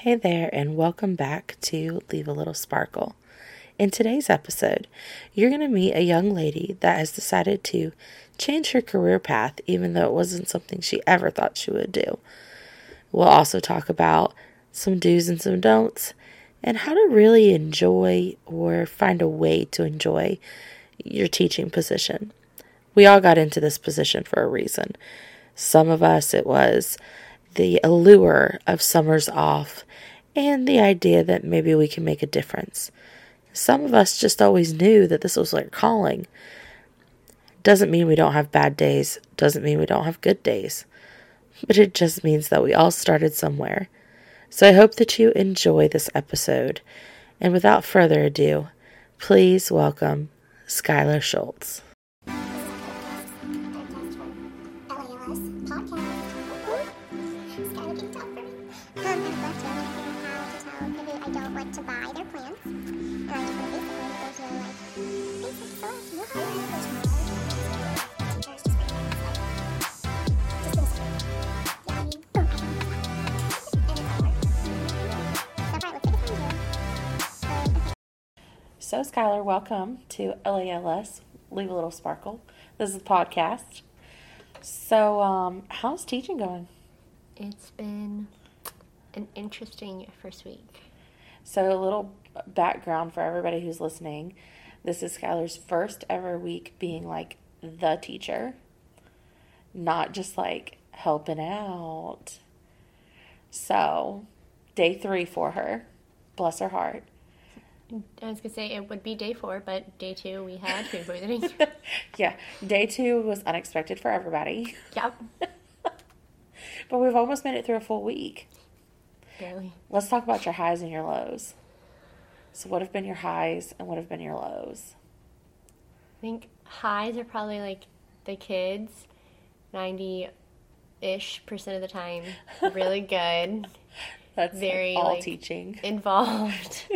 Hey there, and welcome back to Leave a Little Sparkle. In today's episode, you're going to meet a young lady that has decided to change her career path, even though it wasn't something she ever thought she would do. We'll also talk about some do's and some don'ts, and how to really enjoy or find a way to enjoy your teaching position. We all got into this position for a reason. Some of us, it was the allure of summers off and the idea that maybe we can make a difference. Some of us just always knew that this was our calling. Doesn't mean we don't have bad days, doesn't mean we don't have good days, but it just means that we all started somewhere. So I hope that you enjoy this episode. And without further ado, please welcome Skylar Schultz. I'd love how to tell maybe I don't want to buy their plants. And I just want to basically go to like basic select, no higher level Teachers just make it like, just gonna say, yeah, I mean, boom, I don't want that. And it's all work. So far, it looks like it's going to. Okay. So, Skylar, welcome to LALS, Leave a Little Sparkle. This is a podcast. So, um, how's teaching going? It's been an interesting first week. So, a little background for everybody who's listening. This is Skylar's first ever week being like the teacher, not just like helping out. So, day three for her. Bless her heart. I was gonna say it would be day four, but day two we had food poisoning. Yeah, day two was unexpected for everybody, yep, but we've almost made it through a full week. Barely. Let's talk about your highs and your lows. So, what have been your highs and what have been your lows? I think highs are probably like the kids, ninety ish percent of the time, really good, That's Very, all like- teaching. involved,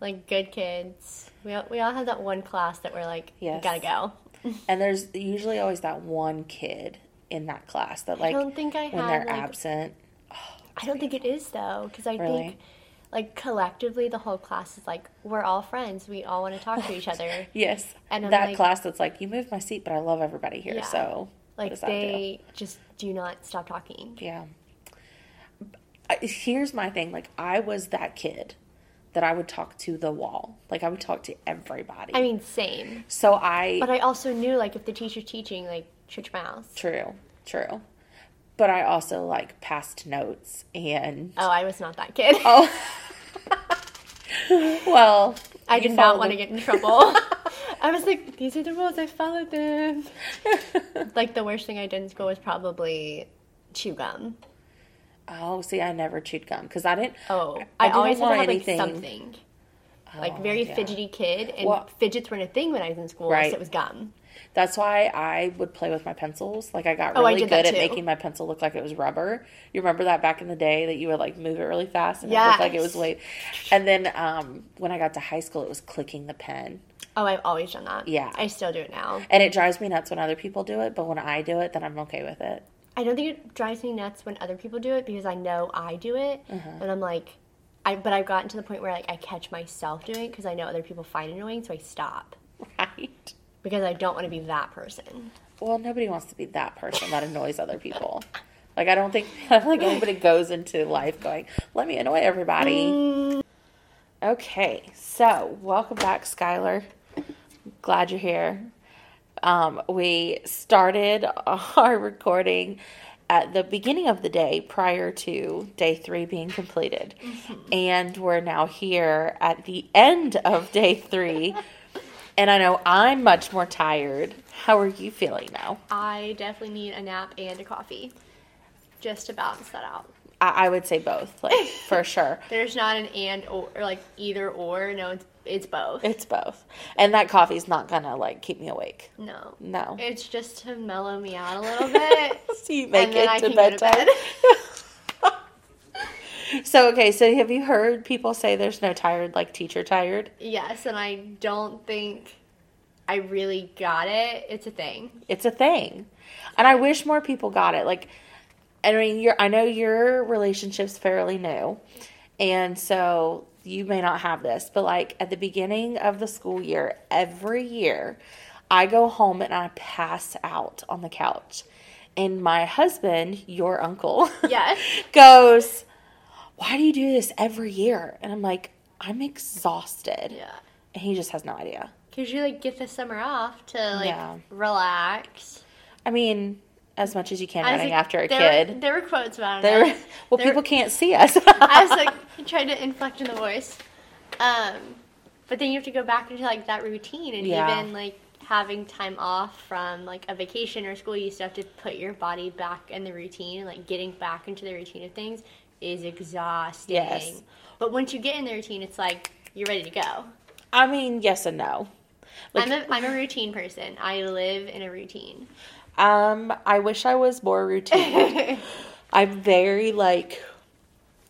like good kids. We all, we all have that one class that we're like, Yes. you gotta go. And there's usually always that one kid in that class that, like, don't think I when had, they're like- absent. I don't think it is though, because I Really? think. Like collectively, the whole class is like we're all friends. We all want to talk to each other. Yes, And I'm that like- class that's like, you moved my seat, but I love everybody here. Yeah. So, Like that do? they just do not stop talking. Yeah. Here's my thing. Like, I was that kid that I would talk to the wall. Like, I would talk to everybody. I mean, same. so I. But I also knew like if the teacher's teaching, like shut your mouth. True, true. But I also like passed notes and. Oh, I was not that kid. Oh. well, I did not want to get in trouble. I was like, these are the rules. I followed them. like the worst thing I did in school was probably chew gum. Oh, see, I never chewed gum because I didn't. Oh, I I, didn't always had to have anything- like something. Like Oh, very yeah. fidgety kid, and Well- fidgets weren't a thing when I was in school. Right. So it was gum. That's why I would play with my pencils. Like I got Oh, I really good at making my pencil look like it was rubber. You remember that back in the day that you would like move it really fast and it looked like it was weight. And then um, when I got to high school, it was clicking the pen. Oh, I've always done that. Yeah. I still do it now. And it drives me nuts when other people do it, but when I do it, then I'm okay with it. I don't think it drives me nuts when other people do it because I know I do it, Uh-huh. and I'm like, I. But I've gotten to the point where like I catch myself doing it because I know other people find it annoying, so I stop Right? Because I don't want to be that person. Well, nobody wants to be that person that annoys other people. Like I don't think don't anybody goes into life going, "Let me annoy everybody." Okay, so welcome back, Skylar. Glad you're here. Um, we started our recording at the beginning of the day prior to day three being completed, and we're now here at the end of day three. And I know I'm much more tired. How are you feeling now? I definitely need a nap and a coffee, just to balance that out. I, I would say both, like for sure. There's not an and or, or like either or. No, it's it's both. It's both, and that coffee's not gonna like keep me awake. no, No. it's just to mellow me out a little bit. So you make it I to can go to bedtime. bed. So okay, so have you heard people say there's no tired like teacher tired? yes, and I don't think I really got it. It's a thing. It's a thing. And I wish more people got it. Like I mean, you're I know your relationship's fairly new And so you may not have this, but like at the beginning of the school year, every year, I go home and I pass out on the couch. And my husband, your uncle, Yes. goes, Why do you do this every year? And I'm like, I'm exhausted. Yeah. And he just has no idea. Because you like get the summer off to like Yeah. relax. I mean, as much as you can running like- after a there kid. Were, there were quotes about it. well, There- people can't see us. I was like trying to inflect in the voice. Um, but then you have to go back into like that routine and Yeah. even like having time off from like a vacation or school, you still have to put your body back in the routine and like getting back into the routine of things is exhausting. Yes. But once you get in the routine, it's like you're ready to go. I mean, yes and no. Like, I'm a I'm a routine person. I live in a routine. um, I wish I was more routine. I'm very like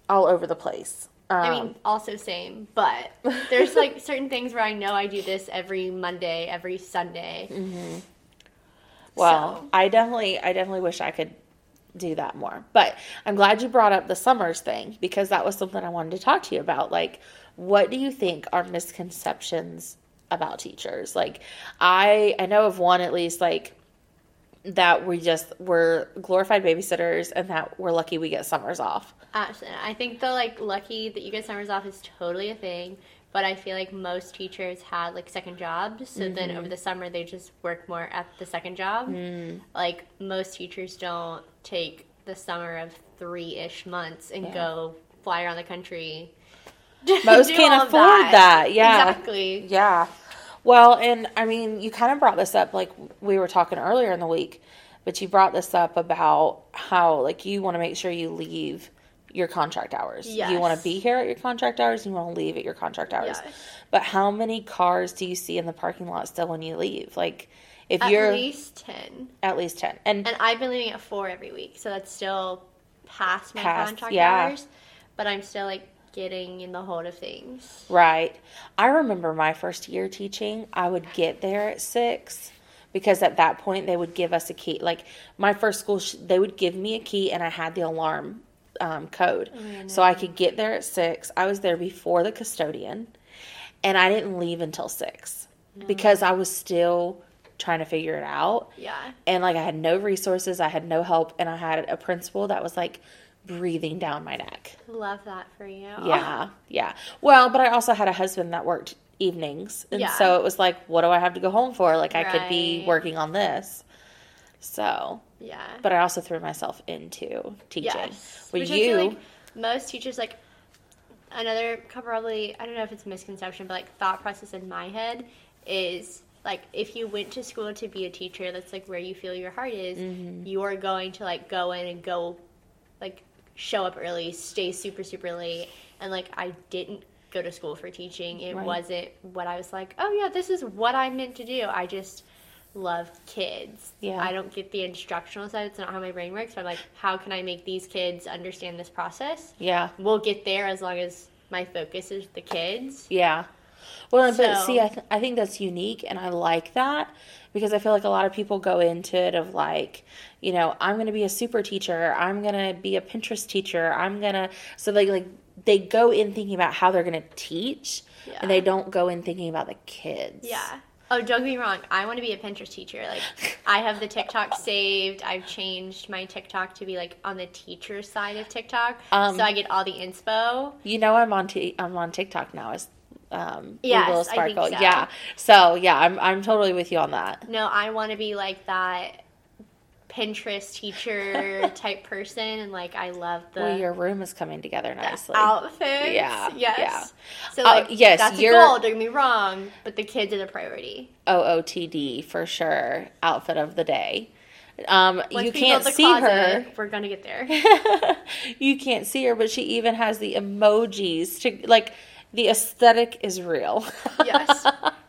all over the place. Um, I mean, also same, but there's like certain things where I know I do this every Monday, every Sunday. Well, So- I definitely, I definitely wish I could do that more. But I'm glad you brought up the summers thing because that was something I wanted to talk to you about. Like, what do you think are misconceptions about teachers? Like, I, I know of one at least, like that we just we're glorified babysitters and that we're lucky we get summers off. Absolutely. I think the like lucky that you get summers off is totally a thing, but I feel like most teachers had like second jobs, so then Mm-hmm. over the summer they just work more at the second job. Mm. Like most teachers don't take the summer of three ish months and Yeah. go fly around the country. Most can't afford that, yeah. exactly. Yeah. Well, and I mean, you kind of brought this up like we were talking earlier in the week, but you brought this up about how like you want to make sure you leave your contract hours. You want to be here at your contract hours, you want to leave at your contract hours. Yes. But how many cars do you see in the parking lot still when you leave? Like if At you're at least ten, at least 10. And, and I've been leaving at four every week, so that's still past my Past, contract yeah. hours. But I'm still like getting in the hold of things. Right. I remember my first year teaching, I would get there at six because at that point they would give us a key. Like my first school, sh- they would give me a key and I had the alarm um, code. so I could get there at six. I was there before the custodian and I didn't leave until six because I was still trying to figure it out. Yeah. And like I had no resources, I had no help, and I had a principal that was like breathing down my neck. Love that for you. Yeah, yeah. Well, but I also had a husband that worked evenings, and Yeah. so it was like, what do I have to go home for? Like I could be working on this. So, Yeah. but I also threw myself into teaching. yes. Which you, I like most teachers like another probably I don't know if it's a misconception, but like thought process in my head is like if you went to school to be a teacher, that's like where you feel your heart is. Mm-hmm. You're going to like go in and go like show up early, stay super super late, and like I didn't go to school for teaching. It Right. wasn't what I was like. Oh yeah, this is what I'm meant to do. I just love kids. Yeah. I don't get the instructional side. It's not how my brain works. So I'm like, how can I make these kids understand this process? yeah, We'll get there as long as my focus is the kids. yeah. Well, but see, I, th- I think that's unique, and I like that because I feel like a lot of people go into it of like, you know, I'm going to be a super teacher, I'm going to be a Pinterest teacher, I'm going to, so they like, they go in thinking about how they're going to teach, Yeah. and they don't go in thinking about the kids. Yeah. Oh, don't get me wrong. I want to be a Pinterest teacher. Like, I have the TikTok saved. I've changed my TikTok to be like on the teacher side of TikTok, Um, so I get all the inspo. You know, I'm on t- I'm on TikTok now as um, Yes, think Sparkle. so. Yeah. So yeah, I'm I'm totally with you on that. No, I want to be like that Pinterest teacher type person, and like I love the well, your room is coming together nicely. outfits. Yeah, Yes. yeah. So Uh, like yes, that's a you're- goal. Don't get me wrong, but the kids are the priority. OOTD for sure. Outfit of the day. Um, Once you can't see closet, her. We're gonna get there. you can't see her, but she even has the emojis to like. The aesthetic is real. yes.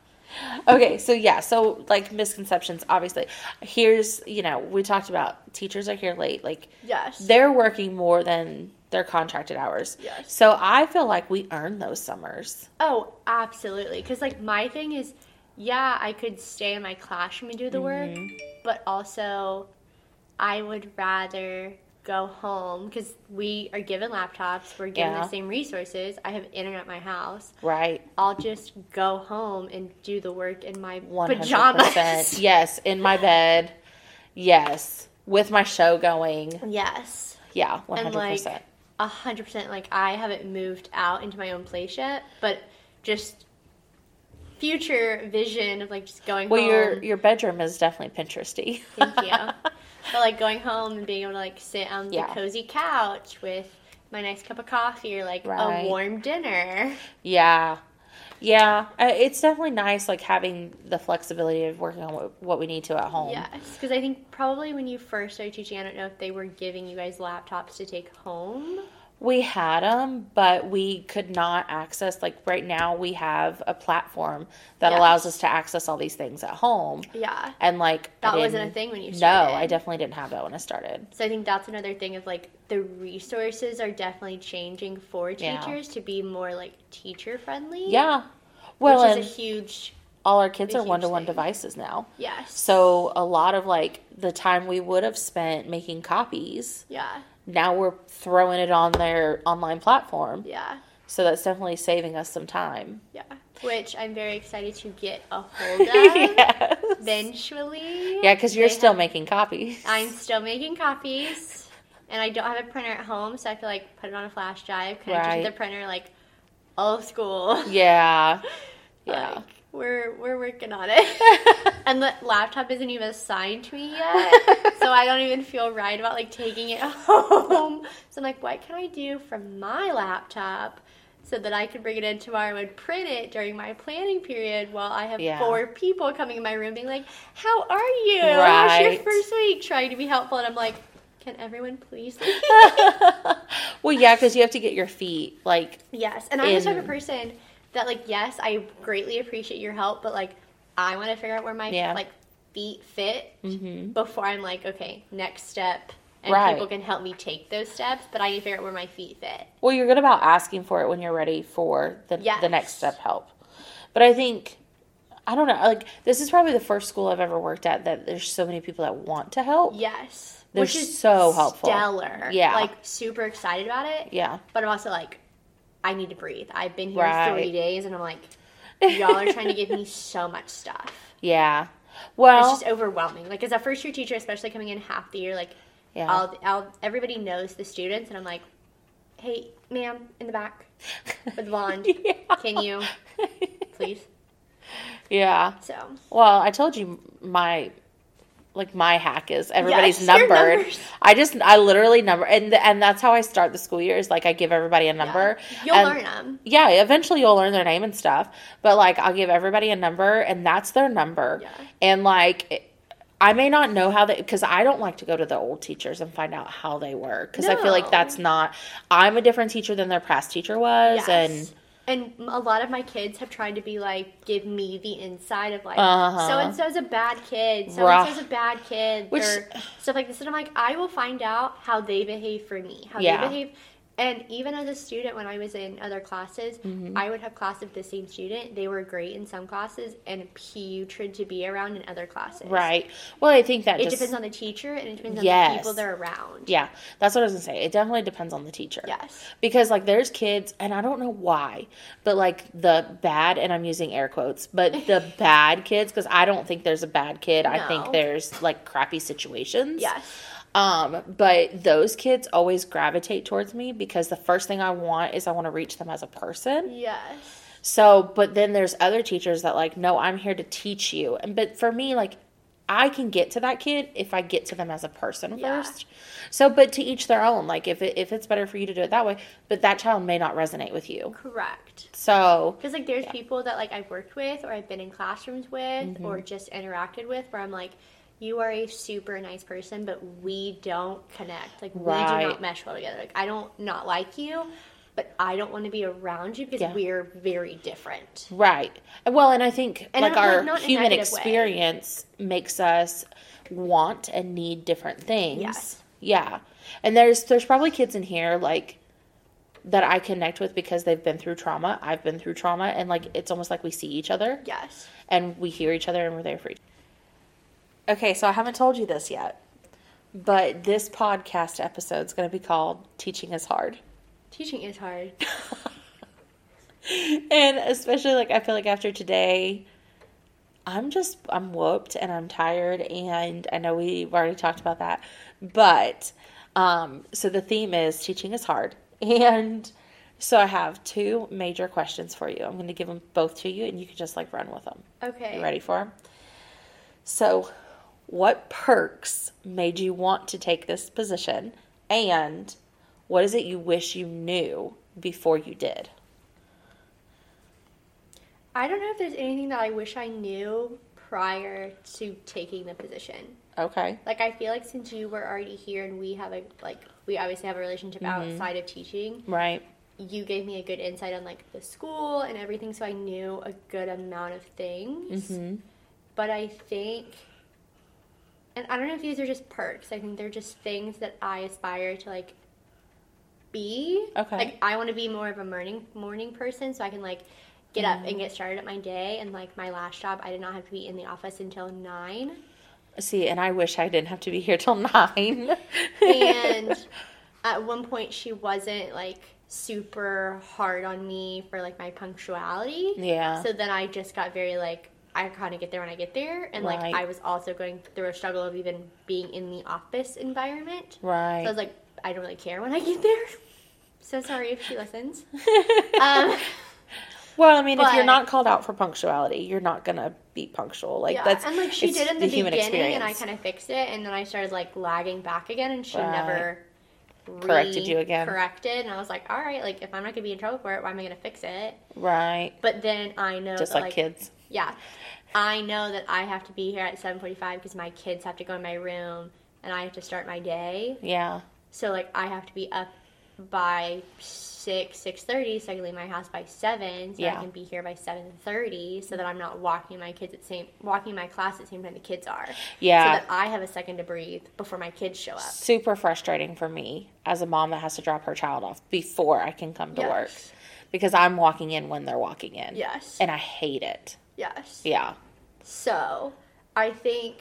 Okay, so yeah, so like misconceptions, obviously. Here's, you know, we talked about teachers are here late. Like, Yes. they're working more than their contracted hours. Yes. So I feel like we earn those summers. Oh, absolutely. Because, like, my thing is, yeah, I could stay in my classroom and do the Mm-hmm. work, but also I would rather go home because we are given laptops. We're given Yeah. the same resources. I have internet at my house. Right. I'll just go home and do the work in my 100%. pajamas. Yes, in my bed. Yes. With my show going. yes. Yeah, 100%. And like a hundred percent, like I haven't moved out into my own place yet, but just future vision of like just going well, home. your your bedroom is definitely Pinteresty. Thank you. but like going home and being able to like sit on Yeah. the cozy couch with my nice cup of coffee or like Right. a warm dinner. yeah. Yeah, it's definitely nice like having the flexibility of working on what, what we need to at home. Yes, because I think probably when you first started teaching, I don't know if they were giving you guys laptops to take home. We had them, but we could not access. Like right now, we have a platform that allows us to access all these things at home. Yeah. And like That wasn't a thing when you started. No. I definitely didn't have that when I started. So I think that's another thing of like the resources are definitely changing for Yeah. teachers to be more like teacher friendly. Yeah. Well, which is a huge all our kids are one to one devices now. yes. So a lot of like the time we would have spent making copies, yeah, now we're throwing it on their online platform. yeah, So that's definitely saving us some time. yeah. Which I'm very excited to get a hold of yes. eventually. Yeah, because you're They still have- making copies. I'm still making copies, and I don't have a printer at home, so I have to like put it on a flash drive, connect it Right. to the printer, like old school. Yeah. Yeah. Like, we're we're working on it, and the laptop isn't even assigned to me yet, so I don't even feel right about like taking it home. So I'm like, what can I do from my laptop? So that I could bring it in tomorrow and print it during my planning period while I have Yeah. four people coming in my room being like, How are you? How's your Right. first week? Trying to be helpful. And I'm like, Can everyone please well, yeah, because you have to get your feet like Yes, and I'm the type of person that like yes, I greatly appreciate your help, but like I want to figure out where my Yeah. like feet fit Mhm. before I'm like okay, next step, and Right. people can help me take those steps, but I need to figure out where my feet fit. Well, you're good about asking for it when you're ready for the Yes. the next step help. But I think I don't know, like this is probably the first school I've ever worked at that there's so many people that want to help. Yes, They're which is so helpful. stellar. Yeah. like super excited about it. Yeah. but I'm also like, I need to breathe. I've been here Right. three days, and I'm like, y'all are trying to give me so much stuff. Yeah. Well, it's just overwhelming. Like as a first year teacher, especially coming in half the year, like Yeah. I'll, I'll everybody knows the students, and I'm like, hey, ma'am, in the back with blonde, Yeah. can you please? yeah. So Well, I told you my like my hack is everybody's Yes, numbered. I just I literally number and and that's how I start the school year is like I give everybody a number. yeah. you'll and- learn them. Yeah, eventually you'll learn their name and stuff. But like I'll give everybody a number and that's their number. Yeah. And like I may not know how they because I don't like to go to the old teachers and find out how they work because I feel like that's not. I'm a different teacher than their past teacher was, Yes. And a lot of my kids have tried to be like, give me the inside of like, Uh-huh. so and so's a bad kid, so and so's a bad kid, Which- or stuff like this. And I'm like, I will find out how they behave for me, how Yeah. they behave. And even as a student, when I was in other classes, Mm-hmm. I would have class of the same student. They were great in some classes and putrid to be around in other classes. right. Well, I think that It just depends on the teacher and it depends on Yes. the people they're around. yeah, that's what I was gonna say. It definitely depends on the teacher. Yes. because like there's kids and i don't know why but like the bad and i'm using air quotes but the bad kids because i don't think there's a bad kid i think there's like crappy situations Yes. Um but those kids always gravitate towards me because the first thing i want is i want to reach them as a person Yes. so but then there's other teachers that like no i'm here to teach you and but for me like i can get to that kid if i get to them as a person Yeah. first so but to each their own like if it, if it's better for you to do it that way but that child may not resonate with you Correct. so Because like there's people that like I've worked with or I've been in classrooms with Mm-hmm. or just interacted with where I'm like, you are a super nice person, but we don't connect. Like we do not mesh well together. Like I don't not like you, but I don't want to be around you because Yeah. we're very different. right well and i think And like our like, not in a human negative way. experience makes us want and need different things Yes. yeah and there's there's probably kids in here like that I connect with because they've been through trauma. I've been through trauma and like it's almost like we see each other. Yes. and we hear each other and we're there for each Okay, so I haven't told you this yet. but this podcast episode is going to be called Teaching is Hard. Teaching is hard. and especially like I feel like after today, I'm just I'm whooped and I'm tired and I know we've already talked about that. But um so the theme is teaching is hard. And so I have two major questions for you. I'm going to give them both to you and you can just like run with them. Okay. You ready for them? So, what perks made you want to take this position and what is it you wish you knew before you did? I don't know if there's anything that I wish I knew prior to taking the position. Okay. Like I feel like since you were already here and we have a like we obviously have a relationship outside of teaching, Right. you gave me a good insight on like the school and everything so I knew a good amount of things. Mm-hmm. But I think and I don't know if these are just perks. I think they're just things that I aspire to like be. Okay. Like I want to be more of a morning morning person so I can like get up and mm. get started at my day and like my last job I did not have to be in the office until 9. See, and I wish I didn't have to be here till nine. and at one point she wasn't like super hard on me for like my punctuality. Yeah. So then I just got very like I kind of get there when I get there, and like I was also going through a struggle of even being in the office environment. right. So I was like, I don't really care when I get there. So sorry if she listens. um, well, I mean, if you're not called out for punctuality, you're not gonna be punctual. Like yeah, that's and like she did in the, human beginning, and I kind of fixed it, and then I started like lagging back again, and she Right. never Corrected you again. Corrected, and I was like, all right, like if I'm not gonna be in trouble for it, why am I gonna fix it? right. But then I know Just that, like, kids. Yeah, I know that I have to be here at 7:45 because my kids have to go in my room, and I have to start my day. Yeah. So like I have to be up by six six thirty, so I can leave my house by seven, so Yeah. I can be here by seven thirty, so that I'm not walking my kids at same walking my class at the same time the kids are. Yeah. So that I have a second to breathe before my kids show up. Super frustrating for me as a mom that has to drop her child off before I can come to Yes. work because I'm walking in when they're walking in. Yes. And I hate it. Yes. Yeah. So I think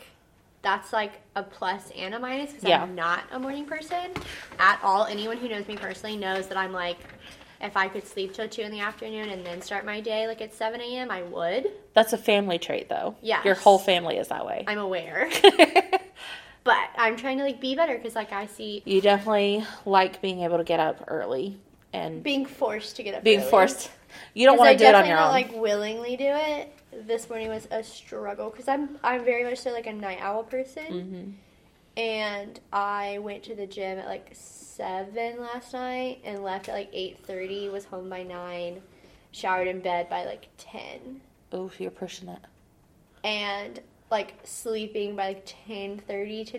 that's like a plus and a minus because Yeah. I'm not a morning person at all. Anyone who knows me personally knows that I'm like, if I could sleep till two in the afternoon and then start my day like at 7 a.m., I would. That's a family trait though. Yeah. Your whole family is that way. I'm aware. but I'm trying to like be better because like I see you definitely like being able to get up early and being forced to get up. being early. forced. You don't want to do it on your own. like willingly do it. This morning was a struggle because I'm I'm very much so like a night owl person, Mm-hmm. and I went to the gym at like seven last night and left at like eight thirty. Was home by nine, showered in bed by like ten, Oof, you're pushing it. and like sleeping by like 10.30,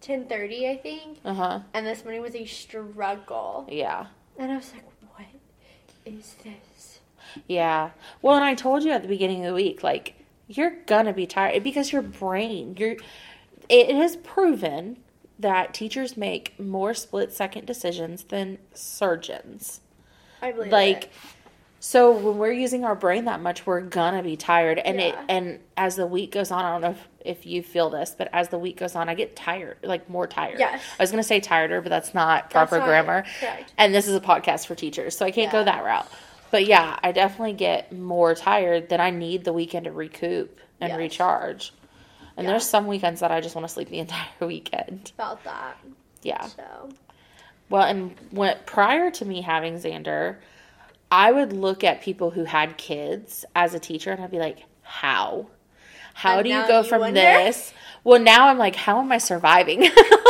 10, 10.30 I think. Uh huh. And this morning was a struggle, Yeah. and I was like, "What is this?" Yeah. Well, and I told you at the beginning of the week, like, you're gonna be tired because your brain, you're, it is proven that teachers make more split second decisions than surgeons. I believe Like, it. so when we're using our brain that much, we're gonna be tired. And it, and as the week goes on, I don't know if, if you feel this, but as the week goes on, I get tired, like more tired. Yes. I was gonna say tireder, but that's not That's proper not grammar. correct. And this is a podcast for teachers, so I can't go that route. But yeah, I definitely get more tired than I need the weekend to recoup and Yes. recharge. And Yeah. there's some weekends that I just want to sleep the entire weekend. About that. Yeah. So Well, and when, prior to me having Xander, I would look at people who had kids as a teacher and I'd be like, how? How And do you go you from wonder? this? Well, now I'm like, how am I surviving?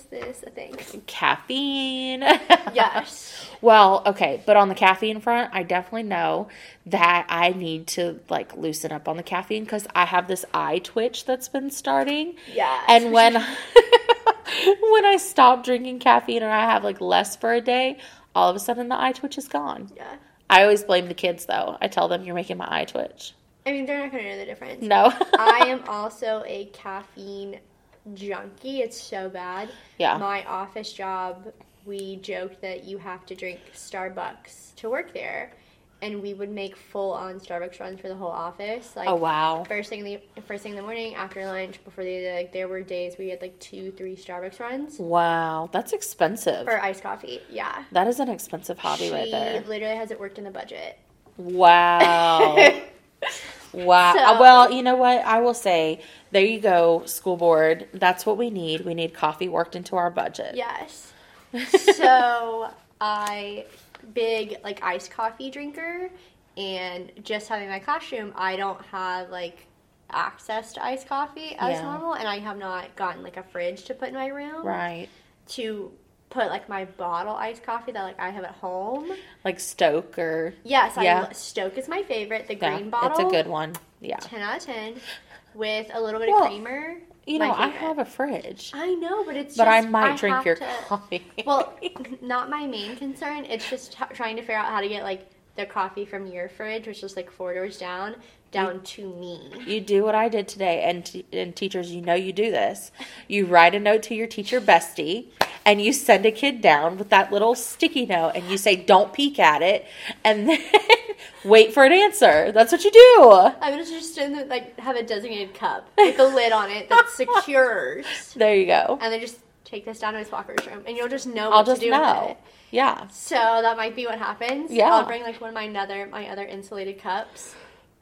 is this a thing? Caffeine. Yes. Well, okay, but on the caffeine front, I definitely know that I need to like loosen up on the caffeine because I have this eye twitch that's been starting. Yes. And when when I stop drinking caffeine or I have like less for a day, all of a sudden the eye twitch is gone. Yeah. I always blame the kids though. I tell them you're making my eye twitch. I mean, they're not gonna know the difference. No. I am also a caffeine junkie. It's so bad. Yeah. My office job, we joked that you have to drink Starbucks to work there. and we would make full on Starbucks runs for the whole office. Like Oh wow. first thing in the first thing in the morning, after lunch, before the like there were days we had like two, three Starbucks runs Wow, that's expensive. for iced coffee. Yeah. That is an expensive hobby she right there. It literally hasn't worked in the budget. Wow. wow. So- Uh, well, you know what? I will say, there you go, school board. That's what we need. We need coffee worked into our budget. Yes. so I big like iced coffee drinker and just having my classroom, I don't have like access to iced coffee as Yeah. normal and I have not gotten like a fridge to put in my room Right. to put like my bottle iced coffee that like I have at home. Like Stok or. Yes, I Yeah. lo- Stok is my favorite. The Yeah, green bottle. it's a good one. Yeah. 10 out of 10 with a little bit Well, of creamer. You know, I have a fridge, I know, but it's but I just- might drink your to- coffee. Well, not my main concern. It's just t- trying to figure out how to get like the coffee from your fridge, which is like four doors down, down to me. You do what I did today, and t- and teachers, you know you do this. You write a note to your teacher bestie, and you send a kid down with that little sticky note, and you say, "Don't peek at it," and then wait for an answer. That's what you do. I'm gonna just in the, like have a designated cup with a lid on it that secures, There you go. and then just take this down to his walker's room, and you'll just know I'll just to do with know. it. Yeah. So that might be what happens. Yeah. I'll bring like one of my other my other insulated cups,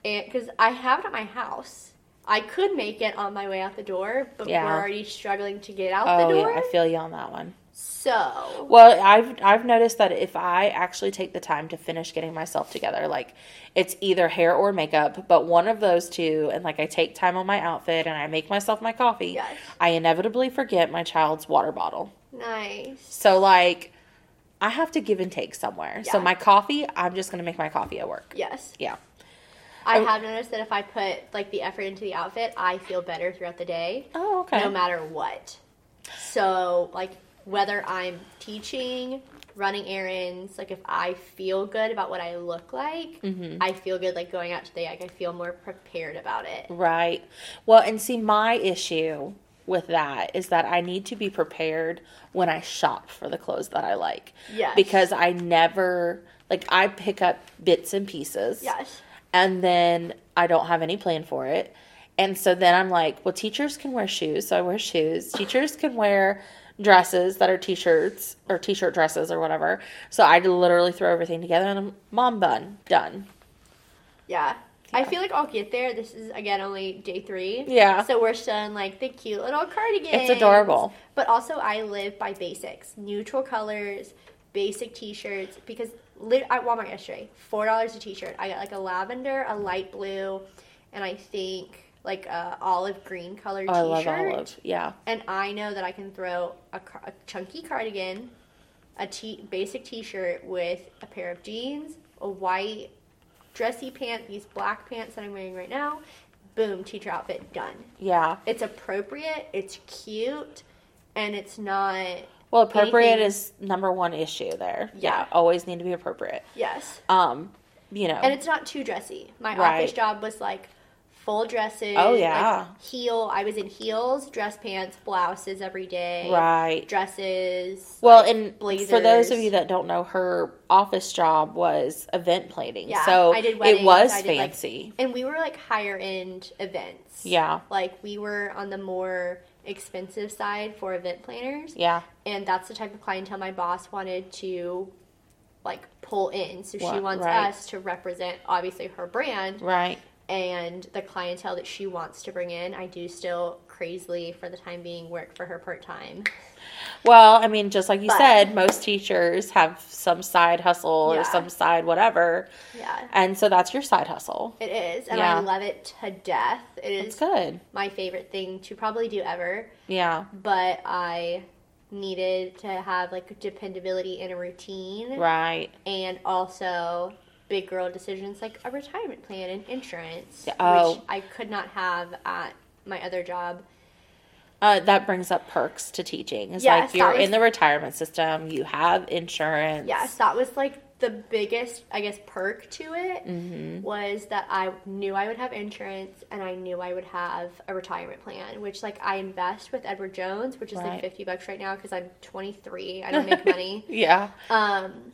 and because I have it at my house. I could make it on my way out the door, but Yeah. we're already struggling to get out Oh the yeah, door. I feel you on that one. so Well, I've I've noticed that if I actually take the time to finish getting myself together, like it's either hair or makeup, but one of those two, and like I take time on my outfit and I make myself my coffee, Yes. I inevitably forget my child's water bottle. nice. So like I have to give and take somewhere. So my coffee, I'm just gonna make my coffee at work. Yes. Yeah. I have noticed that if I put like the effort into the outfit, I feel better throughout the day, Oh, okay. no matter what. So, like whether I'm teaching, running errands, like if I feel good about what I look like, Mm-hmm. I feel good like going out today. Like I feel more prepared about it. Right. Well, and see, my issue with that is that I need to be prepared when I shop for the clothes that I like. Yes. Because I never, like, I pick up bits and pieces. Yes. And then I don't have any plan for it. And so then I'm like, well, teachers can wear shoes. So I wear shoes. Teachers can wear dresses that are t shirts or t shirt dresses or whatever. So I literally throw everything together and I'm mom bun, done. Yeah. I feel like I'll get there. This is again only day three. Yeah. So we're still in like the cute little cardigan. It's adorable. But also, I live by basics, neutral colors, basic T-shirts. Because lit- at Walmart yesterday, four dollars a T-shirt. I got like a lavender, a light blue, and I think like a olive green colored Oh, I love T-shirt. olive. Yeah. And I know that I can throw a, car- a chunky cardigan, a t- basic T-shirt with a pair of jeans, a white dressy pant, these black pants that I'm wearing right now. Boom, teacher outfit done. Yeah. It's appropriate, it's cute, and it's not. Well, appropriate anything- is number one issue there. Yeah. always need to be appropriate. Yes, Um, you know, and it's not too dressy. My Right. office job was like full dresses. Oh, yeah. like, heel. I was in heels, dress pants, blouses every day. right. Dresses. Well, like, and blazers. for those of you that don't know, her office job was event planning. Yeah, so I did it weddings, was I did, like, fancy. And we were like higher end events. Yeah. Like we were on the more expensive side for event planners. yeah. And that's the type of clientele my boss wanted to like pull in. So she wants right. us to represent obviously her brand Right. And the clientele that she wants to bring in. I do still crazily for the time being work for her part time. Well, I mean, just like you But- said, most teachers have some side hustle Yeah. or some side whatever. Yeah. And so that's your side hustle. It is, and Yeah. I love it to death. It It's is good. my favorite thing to probably do ever. Yeah. but I needed to have like dependability and a routine Right. and also big girl decisions like a retirement plan and insurance oh. which I could not have at my other job. Uh, that brings up perks to teaching. It's Yes, like you're was- in the retirement system, you have insurance. Yes, that was like the biggest I guess perk to it Mm-hmm. was that I knew I would have insurance and I knew I would have a retirement plan which like I invest with Edward Jones which is Right. like 50 bucks right now cuz I'm 23 I don't make money Yeah. Um,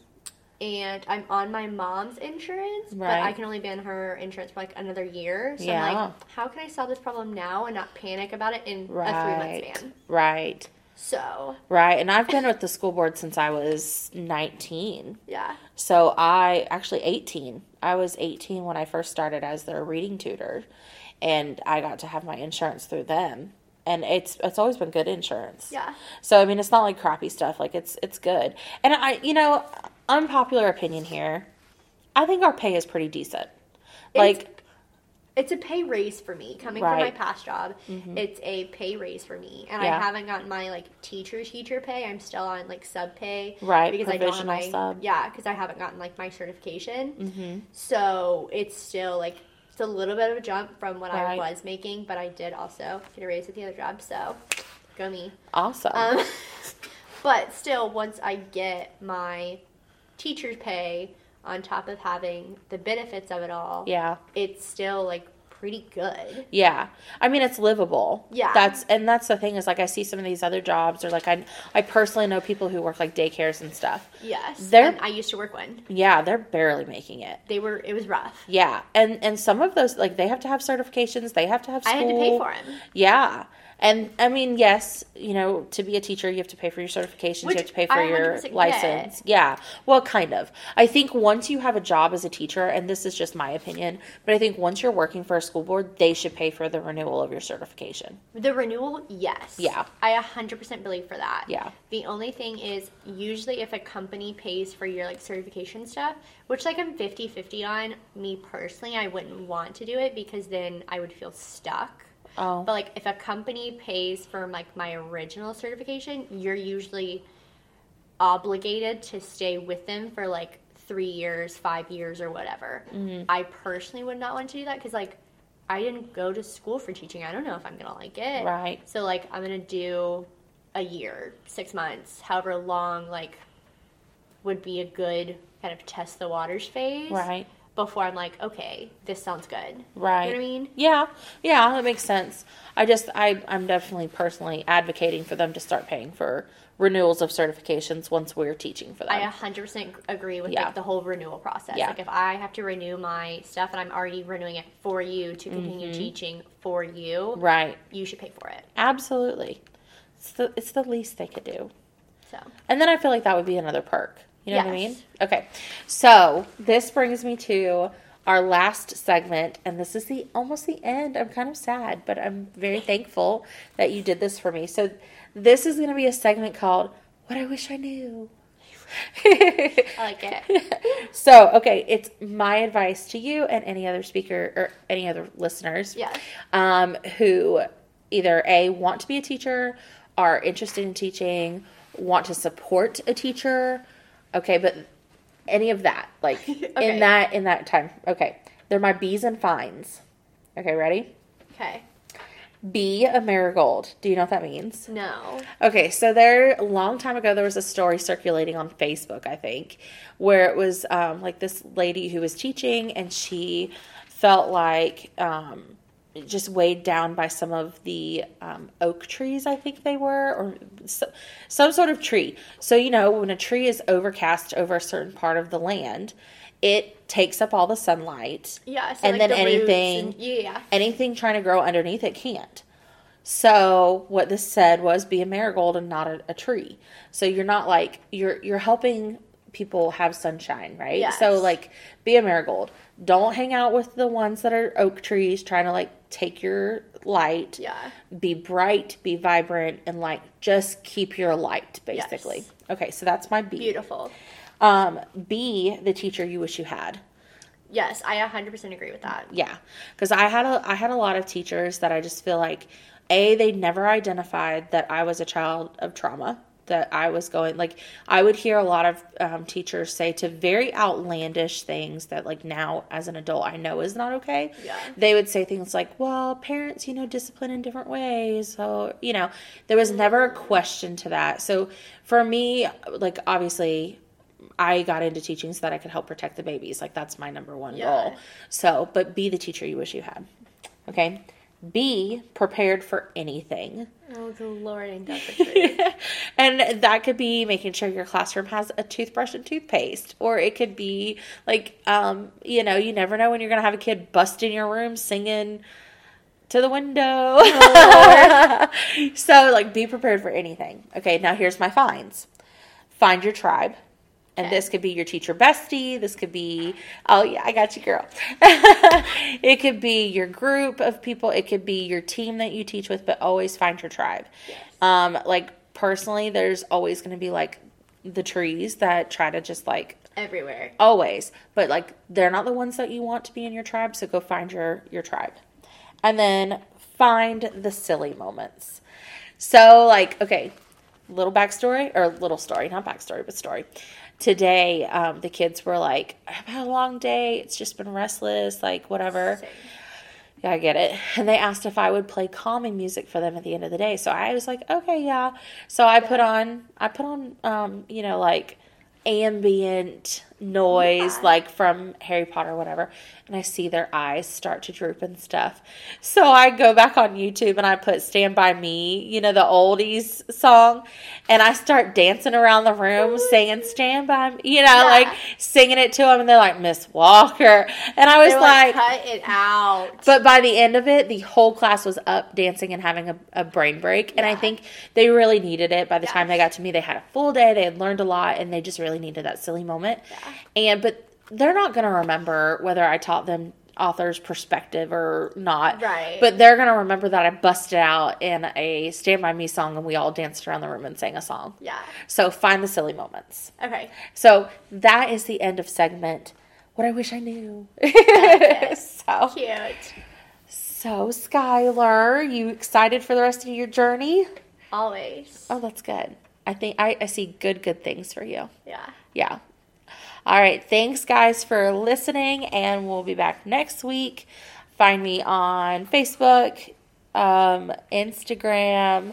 and I'm on my mom's insurance, but I can only be on her insurance for like another year. So I'm like, how can I solve this problem now and not panic about it in a three Right. month span? Right. So Right. And I've been with the school board since I was 19. yeah, So I actually 18. I was 18 when I first started as their reading tutor, and I got to have my insurance through them. And it's it's always been good insurance. yeah, So I mean, it's not like crappy stuff. Like it's it's good. And I, you know, unpopular opinion here. I think our pay is pretty decent. Like it's a pay raise for me coming from my Right. Mm-hmm. past job. It's a pay raise for me, and Yeah. I haven't gotten my like teacher teacher pay. I'm still on like sub pay, Right, Because I don't have my sub. yeah, because I haven't gotten like my certification. Mm-hmm. So it's still like it's a little bit of a jump from what I was making, but I did also get a raise at the other job. So go me. awesome. Um, but still, once I get my teacher's pay on top of having the benefits of it all, yeah. it's still like pretty good. Yeah. I mean it's livable. Yeah. That's and that's the thing is like I see some of these other jobs or like I I personally know people who work like daycares and stuff. Yes, They're- and I used to work one. Yeah, they're barely making it. They were. It was rough. Yeah. And and some of those like they have to have certifications, they have to have I had to pay for them. Yeah. And I mean, yes, you know, to be a teacher, you have to pay for your certifications, Which you have to pay for your 100% get. license. Yeah. Well, kind of. I think once you have a job as a teacher, and this is just my opinion, but I think once you're working for a school board, they should pay for the renewal of your certification. The renewal, yes. Yeah. I 100% believe for that. Yeah. The only thing is usually if a company pays for your like certification stuff, which like I'm 50-50 on, me personally, I wouldn't want to do it because then I would feel stuck. Oh. But like if a company pays for like my original certification, you're usually obligated to stay with them for like 3 years, 5 years or whatever. Mm-hmm. I personally would not want to do that cuz like I didn't go to school for teaching. I don't know if I'm going to like it. Right. So like I'm gonna do a year, six months, however long like would be a good kind of test the waters phase. Right. Before I'm like, okay, this sounds good. Right. You know what I mean? Yeah, yeah, that makes sense. I just, I, I'm definitely personally advocating for them to start paying for renewals of certifications once we're teaching for them. I 100% agree with Yeah. like the whole renewal process. Yeah. Like if I have to renew my stuff and I'm already renewing it for you to continue teaching for you, Mm-hmm. right. you should pay for it. Absolutely. It's the, it's the least they could do. So And then I feel like that would be another perk. You know what I mean? Okay. So this brings me to our last segment, and this is the almost the end. I'm kind of sad, but I'm very thankful that you did this for me. So this is going to be a segment called "What I Wish I Knew." I like it. so okay, it's my advice to you and any other speaker or any other listeners Yes. um, who either a want to be a teacher, are interested in teaching, want to support a teacher. Okay, but any of that, like Okay. in that in that time. Okay, they're my bees and fines. Okay, ready? Okay. B a marigold. Do you know what that means? No. Okay, so there a long time ago there was a story circulating on Facebook, I think, where it was um, like this lady who was teaching and she felt like um, just weighed down by some of the um, oak trees, I think they were, or so, some sort of tree. So you know when a tree is overcast over a certain part of the land, it takes up all the sunlight Yeah. So and like then the anything and- yeah. anything trying to grow underneath it can't. So what this said was be a marigold and not a, a tree. So you're not like you're you're helping people have sunshine, right? Yes. So like be a marigold. Don't hang out with the ones that are oak trees trying to like take your light. Yeah. Be bright, be vibrant and like just keep your light basically. Yes. Okay, so that's my B. Beautiful. Um B the teacher you wish you had. Yes, I 100% agree with that. Yeah, because I had a I had a lot of teachers that I just feel like a they never identified that I was a child of trauma that I was going like I would hear a lot of um, teachers say to very outlandish things that like now as an adult I know is not okay. Yeah. They would say things like, "Well, parents, you know, discipline in different ways." So you know, there was never a question to that. So for me, like obviously I got into teaching so that I could help protect the babies. Like that's my number one Yeah. goal. So, but be the teacher you wish you had. Okay. Be prepared for anything. Oh, the Lord, ain't that the truth? and that could be making sure your classroom has a toothbrush and toothpaste or it could be like um, you know you never know when you're going to have a kid bust in your room singing to the window so like be prepared for anything okay now here's my finds. find your tribe and this could be your teacher bestie. This could be, oh yeah, I got you, girl. it could be your group of people. It could be your team that you teach with, but always find your tribe. Um, like personally, there's always going to be like the trees that try to just like Everywhere. always, but like they're not the ones that you want to be in your tribe. So go find your your tribe, and then find the silly moments. So like okay, little backstory or little story, not backstory, but story. Today, um, the kids were like, "I've had a long day. It's just been restless. Like whatever." Same. Yeah, I get it. And they asked if I would play calming music for them at the end of the day. So I was like, okay, yeah. So I put on, I put on, um, you know, like ambient noise, Yeah. like from Harry Potter, or whatever. And I see their eyes start to droop and stuff. So I go back on YouTube and I put "Stand by Me," you know, the oldies song, and I start dancing around the room singing "Stand by Me," you know, Yeah. like singing it to them. And they're like, "Miss Walker," and I was like like, cut it out. but by the end of it, the whole class was up dancing and having a, a brain break. And I think they really needed it. By the time they got to me, they had a full day, they had learned a lot, and they just really needed that silly moment. And but they're not going to remember whether I taught them author's perspective or not. Right. But they're going to remember that I busted out in a Stand By Me song and we all danced around the room and sang a song. yeah. So find the silly moments. Okay. So that is the end of segment. What I wish I knew. it. so Cute. so, Skylar, you excited for the rest of your journey? Always. Oh, that's good. I think I, I see good, good things for you. Yeah. Yeah. All right. Thanks, guys, for listening, and we'll be back next week. Find me on Facebook, um, Instagram.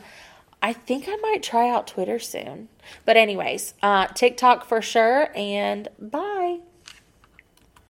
I think I might try out Twitter soon. But, anyways, uh, TikTok for sure, and bye.